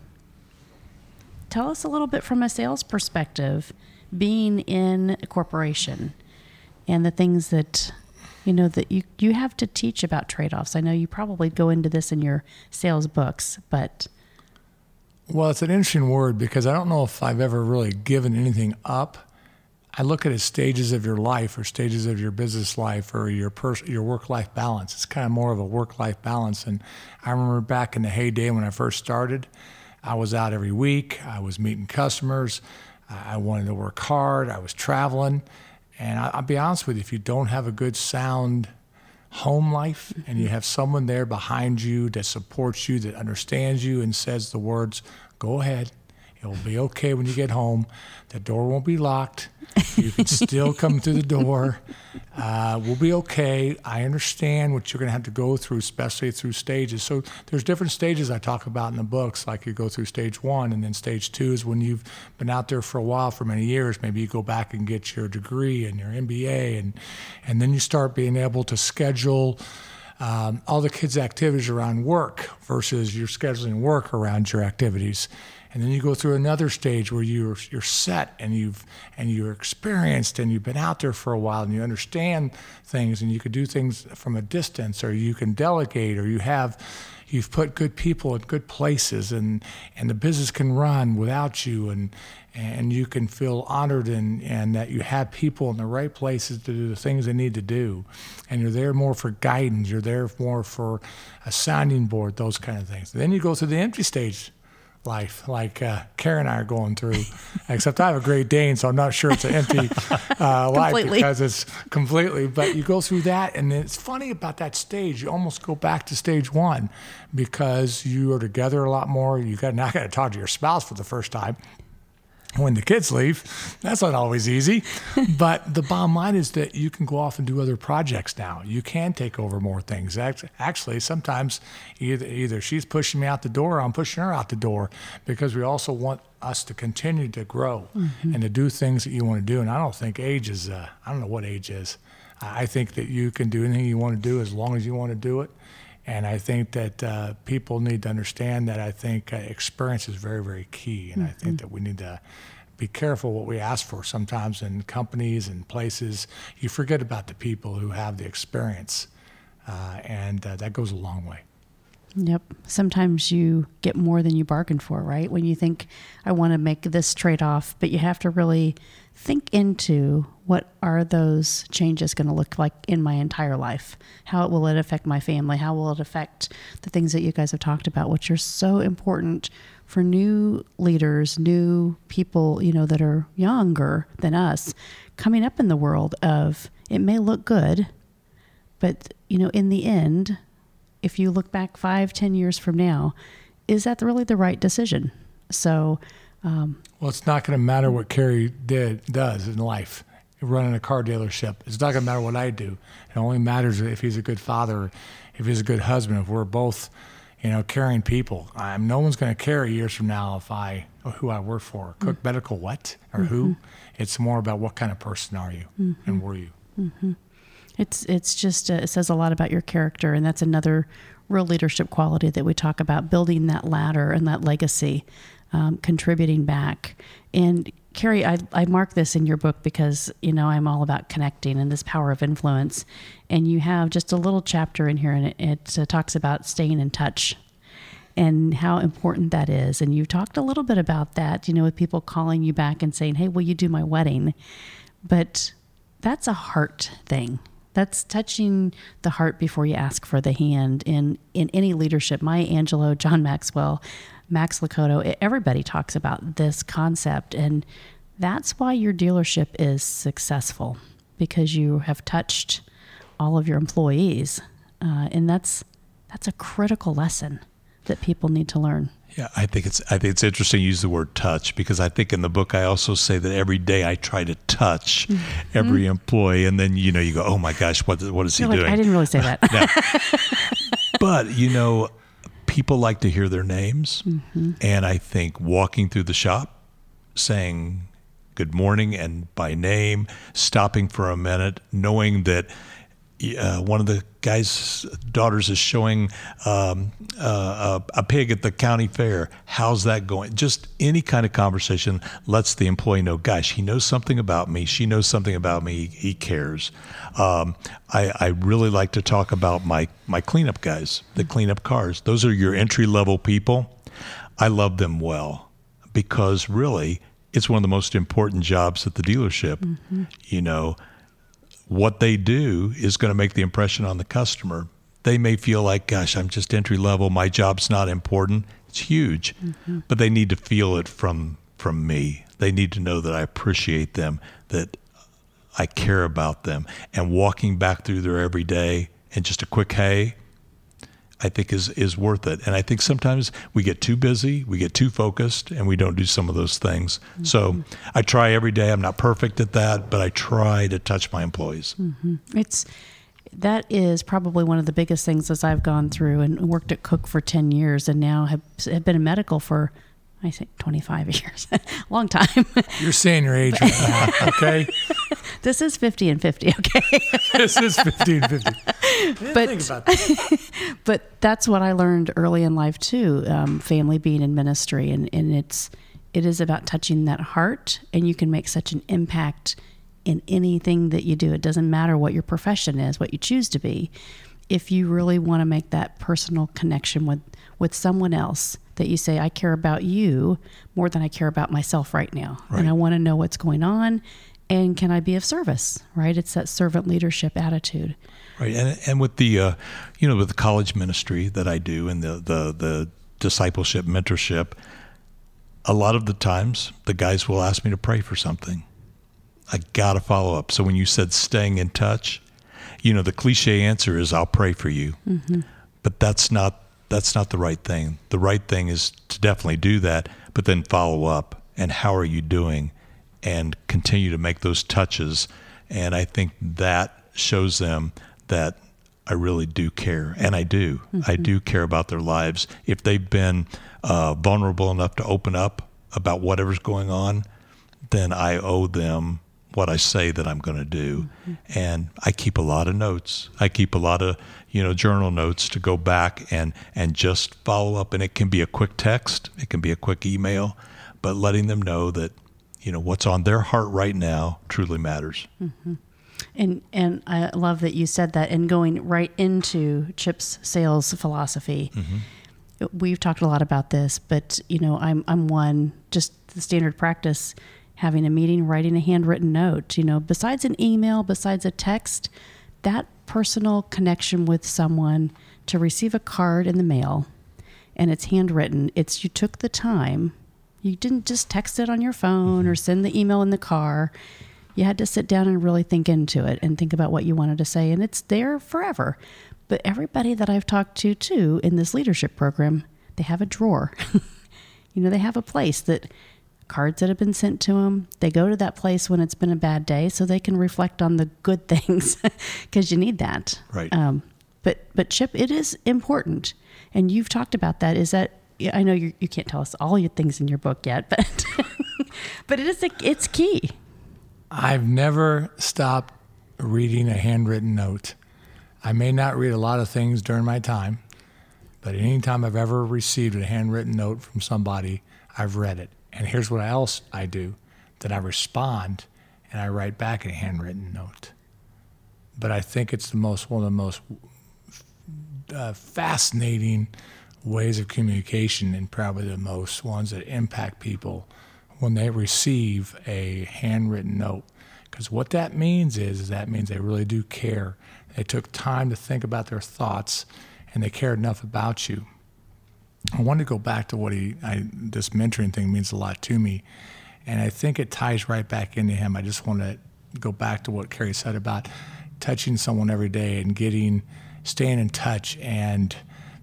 tell us a little bit from a sales perspective, being in a corporation and the things that you know that you you have to teach about trade-offs. I know you probably go into this in your sales books, but Well, it's an interesting word because I don't know if I've ever really given anything up. I look at it as stages of your life or stages of your business life or your pers- your work life balance. It's kind of more of a work life balance. And I remember back in the heyday when I first started, I was out every week. I was meeting customers. I wanted to work hard. I was traveling. And I, I'll be honest with you, if you don't have a good sound home life and you have someone there behind you that supports you, that understands you and says the words, go ahead. It will be okay when you get home. The door won't be locked. You can still come through the door. Uh, we'll be okay. I understand what you're going to have to go through, especially through stages. So there's different stages I talk about in the books. Like you go through stage one, and then stage two is when you've been out there for a while, for many years. Maybe you go back and get your degree and your MBA, and and then you start being able to schedule. Um, all the kids' activities around work versus you're scheduling work around your activities and then you go through another stage where you're you're set and you've and you're experienced and you've been out there for a while and you understand things and you can do things from a distance or you can delegate or you have you've put good people in good places and and the business can run without you and and you can feel honored and and that you have people in the right places to do the things they need to do. And you're there more for guidance. You're there more for a sounding board those kind of things. Then you go through the empty stage life like uh, Karen and I are going through. Except I have a Great Dane, so I'm not sure it's an empty uh, life because it's completely. But you go through that, and it's funny about that stage. You almost go back to stage one because you are together a lot more. You got not got to talk to your spouse for the first time when the kids leave. That's not always easy. but the bottom line is that you can go off and do other projects now. You can take over more things. Actually, sometimes either, either she's pushing me out the door or I'm pushing her out the door because we also want us to continue to grow mm-hmm. and to do things that you want to do. And I don't think age is, uh, I don't know what age is. I think that you can do anything you want to do as long as you want to do it. And I think that uh, people need to understand that I think uh, experience is very, very key. And mm-hmm. I think mm-hmm. that we need to be careful what we ask for sometimes in companies and places. You forget about the people who have the experience, uh, and uh, that goes a long way. Yep. Sometimes you get more than you bargained for, right? When you think, I want to make this trade off, but you have to really think into what are those changes going to look like in my entire life? How will it affect my family? How will it affect the things that you guys have talked about, which are so important for new leaders, new people, you know, that are younger than us coming up in the world of it may look good, but, you know, in the end, if you look back five, ten years from now, is that really the right decision? So, um, well, it's not going to matter what Carrie did does in life. Running a car dealership, it's not going to matter what I do. It only matters if he's a good father, if he's a good husband, if we're both, you know, caring people. I'm, no one's going to care years from now if I who I work for. Cook mm-hmm. Medical, what or mm-hmm. who? It's more about what kind of person are you mm-hmm. and were you. Mm-hmm. It's it's just uh, it says a lot about your character, and that's another real leadership quality that we talk about: building that ladder and that legacy, um, contributing back. And Carrie, I, I mark this in your book because you know I'm all about connecting and this power of influence. And you have just a little chapter in here, and it, it uh, talks about staying in touch and how important that is. And you talked a little bit about that, you know, with people calling you back and saying, "Hey, will you do my wedding?" But that's a heart thing that's touching the heart before you ask for the hand. In in any leadership maya angelou john maxwell max lucado everybody talks about this concept and that's why your dealership is successful because you have touched all of your employees uh, and that's that's a critical lesson that people need to learn yeah, I think it's I think it's interesting you use the word touch because I think in the book I also say that every day I try to touch mm-hmm. every employee, and then you know you go, oh my gosh, what what is You're he like, doing? I didn't really say that. but you know, people like to hear their names, mm-hmm. and I think walking through the shop, saying good morning and by name, stopping for a minute, knowing that uh, one of the guy's daughters is showing um, uh, a, pig at the county fair. How's that going? Just any kind of conversation lets the employee know, gosh, he knows something about me. She knows something about me. He cares. Um, I, I, really like to talk about my, my cleanup guys, the cleanup cars. Those are your entry level people. I love them well because really it's one of the most important jobs at the dealership. Mm-hmm. You know, what they do is going to make the impression on the customer. They may feel like, gosh, I'm just entry level, my job's not important. It's huge. Mm-hmm. But they need to feel it from from me. They need to know that I appreciate them, that I care about them. And walking back through their everyday and just a quick hey, I think is is worth it. And I think sometimes we get too busy, we get too focused, and we don't do some of those things. Mm-hmm. So I try every day. I'm not perfect at that, but I try to touch my employees. Mm-hmm. It's that is probably one of the biggest things as I've gone through and worked at Cook for 10 years and now have, have been in medical for I say 25 years, long time. You're saying your age right now, okay? this is 50 and 50, okay? this is 50 and 50. But, but that's what I learned early in life too, um, family being in ministry. And, and it's, it is about touching that heart and you can make such an impact in anything that you do. It doesn't matter what your profession is, what you choose to be. If you really want to make that personal connection with, with someone else, that you say, I care about you more than I care about myself right now. Right. And I want to know what's going on and can I be of service, right? It's that servant leadership attitude. Right. And, and with the, uh, you know, with the college ministry that I do and the, the, the discipleship, mentorship, a lot of the times the guys will ask me to pray for something. I got to follow up. So when you said staying in touch, you know, the cliche answer is I'll pray for you. Mm-hmm. But that's not that's not the right thing. The right thing is to definitely do that, but then follow up and how are you doing and continue to make those touches. And I think that shows them that I really do care. And I do. Mm-hmm. I do care about their lives. If they've been uh, vulnerable enough to open up about whatever's going on, then I owe them what I say that I'm going to do. Mm-hmm. And I keep a lot of notes. I keep a lot of you know journal notes to go back and and just follow up and it can be a quick text it can be a quick email but letting them know that you know what's on their heart right now truly matters mm-hmm. and and i love that you said that and going right into chip's sales philosophy mm-hmm. we've talked a lot about this but you know i'm i'm one just the standard practice having a meeting writing a handwritten note you know besides an email besides a text that personal connection with someone to receive a card in the mail and it's handwritten. It's you took the time. You didn't just text it on your phone or mm-hmm. send the email in the car. You had to sit down and really think into it and think about what you wanted to say, and it's there forever. But everybody that I've talked to, too, in this leadership program, they have a drawer. you know, they have a place that cards that have been sent to them. They go to that place when it's been a bad day so they can reflect on the good things because you need that. Right. Um, but but Chip, it is important, and you've talked about that. Is that I know you you can't tell us all your things in your book yet, but but it is a, it's key. I've never stopped reading a handwritten note. I may not read a lot of things during my time, but anytime I've ever received a handwritten note from somebody, I've read it. And here's what else I do that I respond and I write back a handwritten note. But I think it's the most one of the most uh, fascinating ways of communication and probably the most ones that impact people when they receive a handwritten note. Because what that means is, is that means they really do care. They took time to think about their thoughts and they cared enough about you I want to go back to what he, I, this mentoring thing means a lot to me. And I think it ties right back into him. I just want to go back to what Carrie said about touching someone every day and getting, staying in touch and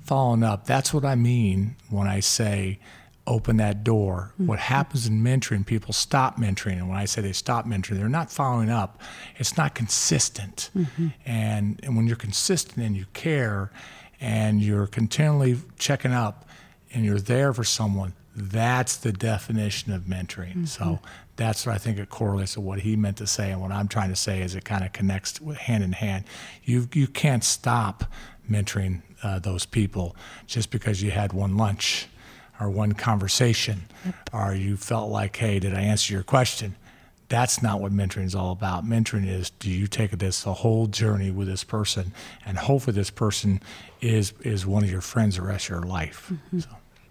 following up. That's what I mean when I say open that door. Mm-hmm. What happens in mentoring, people stop mentoring. And when I say they stop mentoring, they're not following up. It's not consistent. Mm-hmm. And, and when you're consistent and you care and you're continually checking up, and you're there for someone, that's the definition of mentoring. Mm-hmm. So that's what I think it correlates to what he meant to say, and what I'm trying to say is it kind of connects hand in hand. You you can't stop mentoring uh, those people just because you had one lunch or one conversation yep. or you felt like, hey, did I answer your question? That's not what mentoring is all about. Mentoring is do you take this a whole journey with this person, and hopefully this person is is one of your friends the rest of your life. Mm-hmm. So.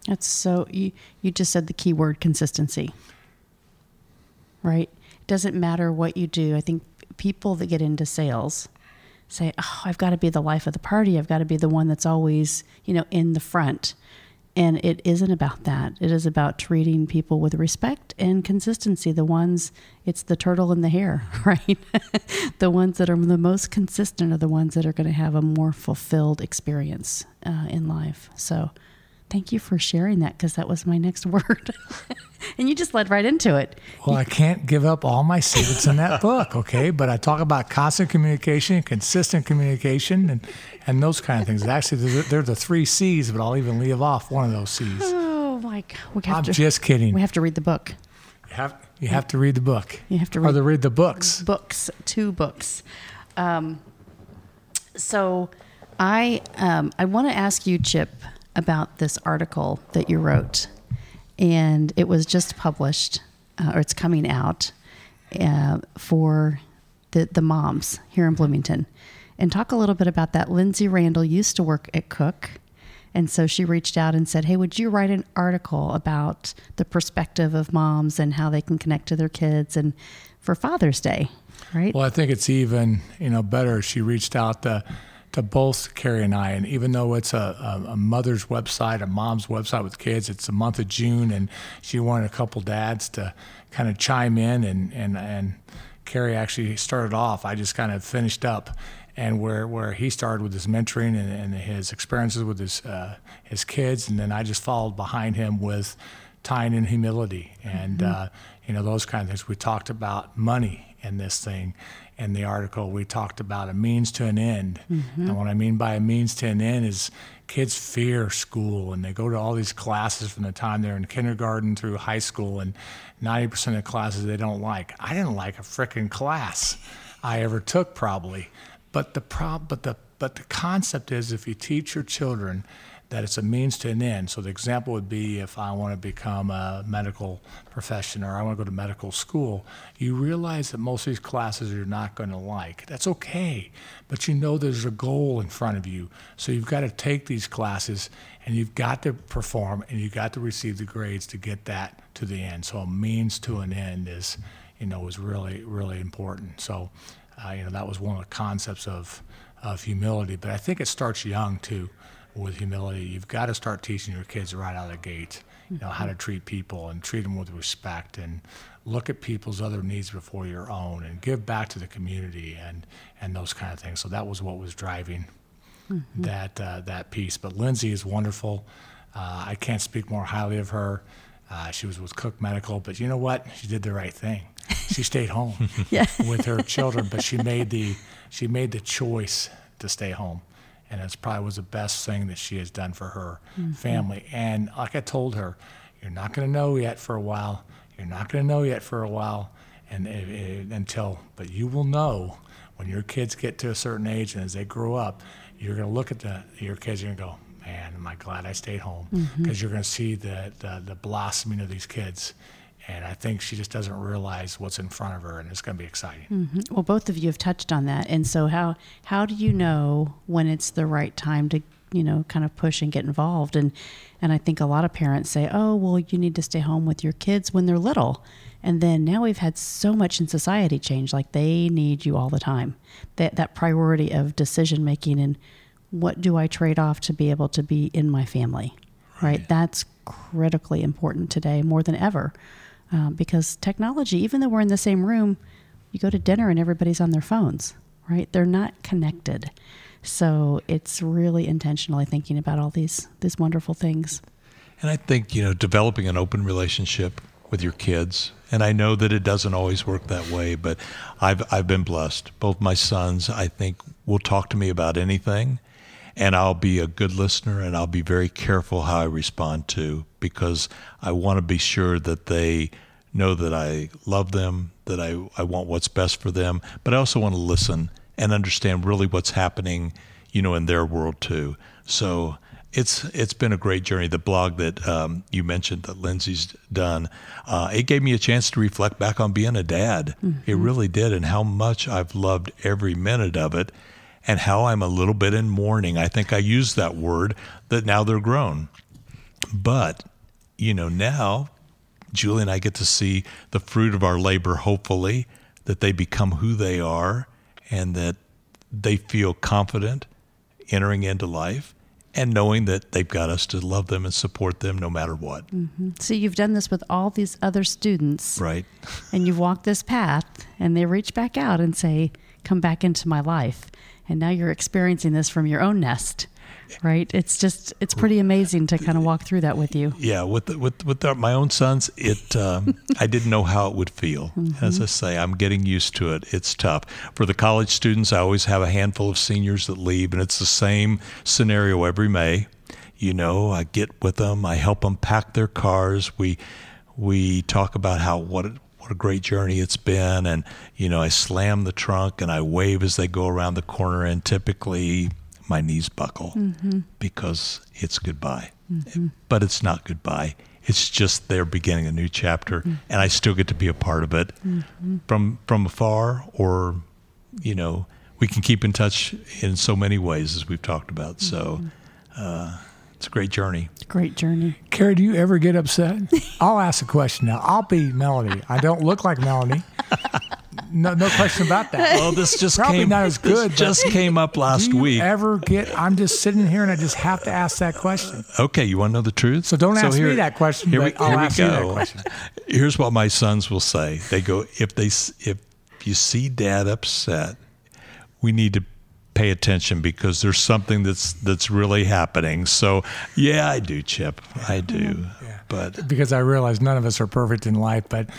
That's so you you just said the key word consistency. Right? It doesn't matter what you do. I think people that get into sales say, "Oh, I've got to be the life of the party. I've got to be the one that's always, you know, in the front." And it isn't about that. It is about treating people with respect and consistency. The ones, it's the turtle and the hare, right? the ones that are the most consistent are the ones that are going to have a more fulfilled experience uh, in life. So, thank you for sharing that because that was my next word. and you just led right into it. Well, I can't give up all my secrets in that book, okay? But I talk about constant communication, consistent communication, and, and those kind of things. Actually, they're, they're the three C's, but I'll even leave off one of those C's. Oh, my God. I'm to, just kidding. We have to read the book. You have, you have to read the book. You have to Or read to read the books. books, two books. Um, so, I um, I want to ask you, Chip, about this article that you wrote, and it was just published, uh, or it's coming out uh, for the the moms here in Bloomington, and talk a little bit about that. Lindsay Randall used to work at Cook. And so she reached out and said, Hey, would you write an article about the perspective of moms and how they can connect to their kids and for Father's Day? Right? Well, I think it's even you know better. She reached out to to both Carrie and I, and even though it's a, a, a mother's website, a mom's website with kids, it's the month of June, and she wanted a couple dads to kind of chime in, and and and Carrie actually started off. I just kind of finished up, and where where he started with his mentoring and, and his experiences with his uh, his kids, and then I just followed behind him with tying in humility and uh, you know those kind of things. We talked about money in this thing. In the article, we talked about a means to an end, mm-hmm. and what I mean by a means to an end is kids fear school and they go to all these classes from the time they're in kindergarten through high school, and 90% of classes they don't like. I didn't like a frickin' class I ever took probably, but the prob but the but the concept is if you teach your children that it's a means to an end. So the example would be if I want to become a medical profession or I want to go to medical school, you realize that most of these classes you're not going to like. That's okay, but you know there's a goal in front of you. So you've got to take these classes and you've got to perform and you've got to receive the grades to get that to the end. So a means to an end is, you know, is really really important. So, uh, you know, that was one of the concepts of of humility. But I think it starts young too with humility. You've got to start teaching your kids right out of the gate, you know, how to treat people and treat them with respect and look at people's other needs before your own and give back to the community and, and those kind of things. So that was what was driving that, uh, that piece. But Lindsay is wonderful. Uh, I can't speak more highly of her. Uh, she was with Cook Medical, but you know what? She did the right thing. She stayed home Yeah. with her children, but she made the she made the choice to stay home, and it's probably was the best thing that she has done for her mm-hmm. family. And like I told her, you're not going to know yet for a while. You're not going to know yet for a while, and it, it- until but you will know when your kids get to a certain age and as they grow up, you're going to look at the your kids and you're going to go, man, am I glad I stayed home? Mm-hmm. Because you're going to see the, the the blossoming of these kids. And I think she just doesn't realize what's in front of her, and it's going to be exciting. Mm-hmm. Well, both of you have touched on that, and so how how do you know when it's the right time to you know kind of push and get involved? And and I think a lot of parents say, oh, well, you need to stay home with your kids when they're little, and then now we've had so much in society change, like they need you all the time. That that priority of decision making and what do I trade off to be able to be in my family, right? That's critically important today more than ever. Um, because technology, even though we're in the same room, you go to dinner and everybody's on their phones, right? They're not connected. So it's really intentionally thinking about all these these wonderful things. And I think, you know, developing an open relationship with your kids, and I know that it doesn't always work that way, but I've I've been blessed. Both my sons, I think, will talk to me about anything, and I'll be a good listener and I'll be very careful how I respond to because I want to be sure that they know that I love them, that I, I want what's best for them, but I also want to listen and understand really what's happening, you know, in their world too. So it's it's been a great journey. The blog that um, you mentioned that Lindsay's done, uh, it gave me a chance to reflect back on being a dad. It really did, and how much I've loved every minute of it, and how I'm a little bit in mourning. I think I used that word that now they're grown, but you know now Julie and I get to see the fruit of our labor, hopefully, that they become who they are and that they feel confident entering into life and knowing that they've got us to love them and support them no matter what. Mm-hmm. So you've done this with all these other students, Right. and you've walked this path, and they reach back out and say, "Come back into my life." And now you're experiencing this from your own nest, right? It's just it's pretty amazing to kind of walk through that with you. Yeah, with the, with with the, my own sons, it um, I didn't know how it would feel. As I say, I'm getting used to it. It's tough for the college students. I always have a handful of seniors that leave, and it's the same scenario every May. You know, I get with them, I help them pack their cars. We we talk about how what what a great journey it's been, and you know, I slam the trunk and I wave as they go around the corner, and typically my knees buckle mm-hmm. because it's goodbye. Mm-hmm. But it's not goodbye. It's just they're beginning a new chapter, mm-hmm. and I still get to be a part of it from from afar, or you know, we can keep in touch in so many ways as we've talked about. So uh, it's a great journey. Great journey. Carrie, do you ever get upset? I'll ask a question now. I'll be Melanie. I don't look like Melanie. No, no question about that. Well, this just Probably came. not as good, but- just came up last do you week. ever get? I'm just sitting here and I just have to ask that question. Okay, you want to know the truth? So don't ask me that question, Here we, but I'll here we ask you that go. question. Here's what my sons will say. They go, if they if you see Dad upset, we need to pay attention because there's something that's that's really happening. So yeah, I do, Chip. I do. But Because I realize none of us are perfect in life, but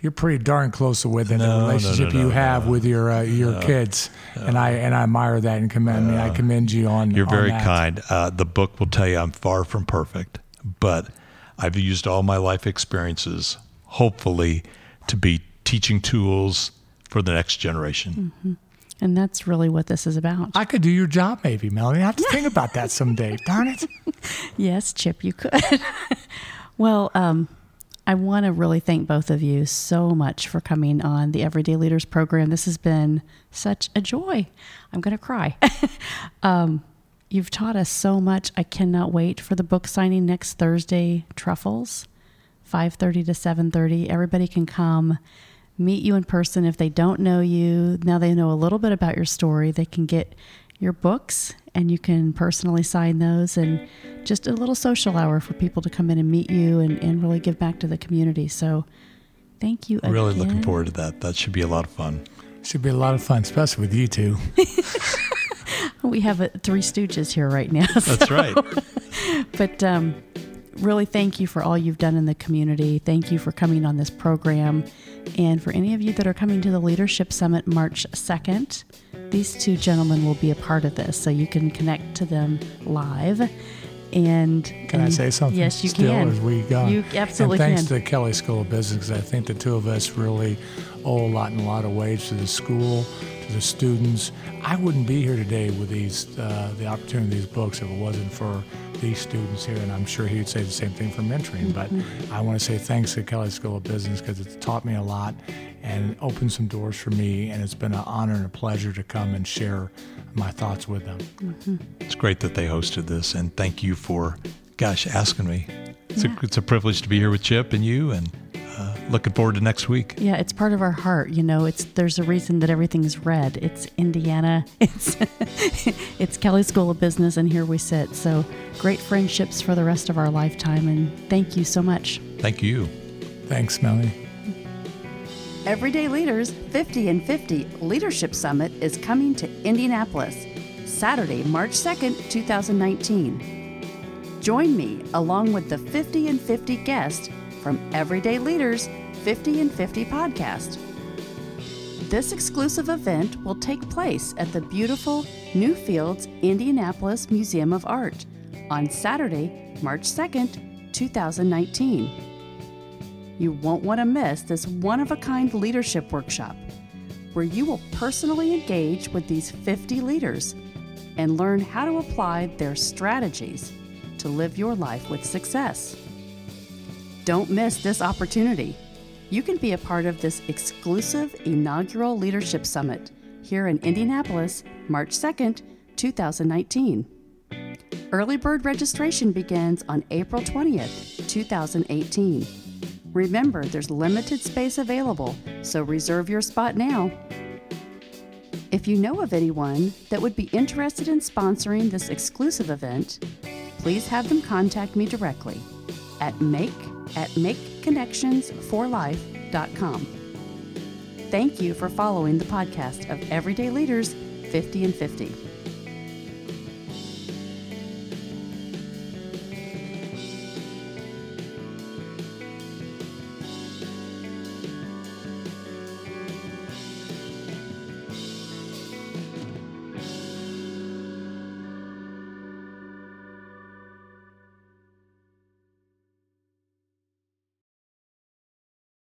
you're pretty darn close with it, No, the relationship no, you no, have with your uh, your kids, and I and I admire that and commend me. I commend you on. You're on very that. kind. Uh, the book will tell you I'm far from perfect, but I've used all my life experiences, hopefully, to be teaching tools for the next generation. And that's really what this is about. I could do your job, maybe, Melanie. I have to think about that someday. Darn it! Yes, Chip, you could. well, um, I want to really thank both of you so much for coming on the Everyday Leaders program. This has been such a joy. I'm going to cry. um, you've taught us so much. I cannot wait for the book signing next Thursday, Truffles, 5:30 to 7:30. Everybody can come meet you in person if they don't know you. Now they know a little bit about your story. They can get your books and you can personally sign those and just a little social hour for people to come in and meet you and, and really give back to the community. So thank you Really looking forward to that. That should be a lot of fun. Should be a lot of fun, especially with you two. We have uh three stooges here right now. so- That's right. but um, really thank you for all you've done in the community. Thank you for coming on this program. And for any of you that are coming to the Leadership Summit March 2nd, these two gentlemen will be a part of this. So you can connect to them live. And Can I say something? Yes, you still, can. As we go. You absolutely and thanks can. to the Kelley School of Business, I think the two of us really owe a lot in a lot of ways to the school, to the students. I wouldn't be here today with these uh, the opportunity of these books if it wasn't for these students here, and I'm sure he would say the same thing for mentoring. But Mm-hmm. I want to say thanks to Kelley School of Business because it's taught me a lot and opened some doors for me, and it's been an honor and a pleasure to come and share my thoughts with them. It's great that they hosted this, and thank you for, gosh, asking me. It's, a, it's a privilege to be here with Chip and you, and looking forward to next week. Yeah, it's part of our heart. You know, it's there's a reason that everything's red. It's Indiana. It's it's Kelley School of Business, and here we sit. So great friendships for the rest of our lifetime. And thank you so much. Thank you. Thanks, Melly. Everyday Leaders 50 and 50 Leadership Summit is coming to Indianapolis Saturday, March 2nd, 2019. Join me along with the 50 and 50 guests from Everyday Leaders 50 and 50 podcast. This exclusive event will take place at the beautiful Newfields Indianapolis Museum of Art on Saturday, March 2nd, 2019. You won't want to miss this one of a kind leadership workshop where you will personally engage with these 50 leaders and learn how to apply their strategies to live your life with success. Don't miss this opportunity. You can be a part of this exclusive inaugural leadership summit here in Indianapolis, March 2nd, 2019. Early bird registration begins on April 20th, 2018. Remember, there's limited space available, so reserve your spot now. If you know of anyone that would be interested in sponsoring this exclusive event, please have them contact me directly at make at makeconnectionsforlife.com. Thank you for following the podcast of Everyday Leaders 50 and 50.